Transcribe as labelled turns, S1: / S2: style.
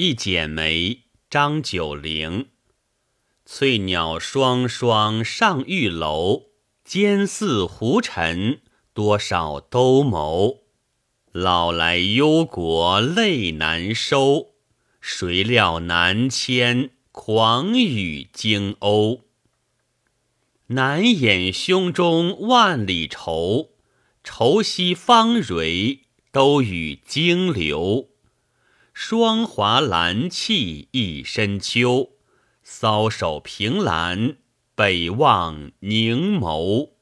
S1: 一剪梅，张九龄。翠鸟双双上玉楼，尖似胡尘，多少兜谋。老来忧国泪难收，谁料南迁狂雨惊鸥。难掩胸中万里愁，愁兮方蕊，都与惊流。霜华兰气一身秋，搔首凭栏，北望凝眸。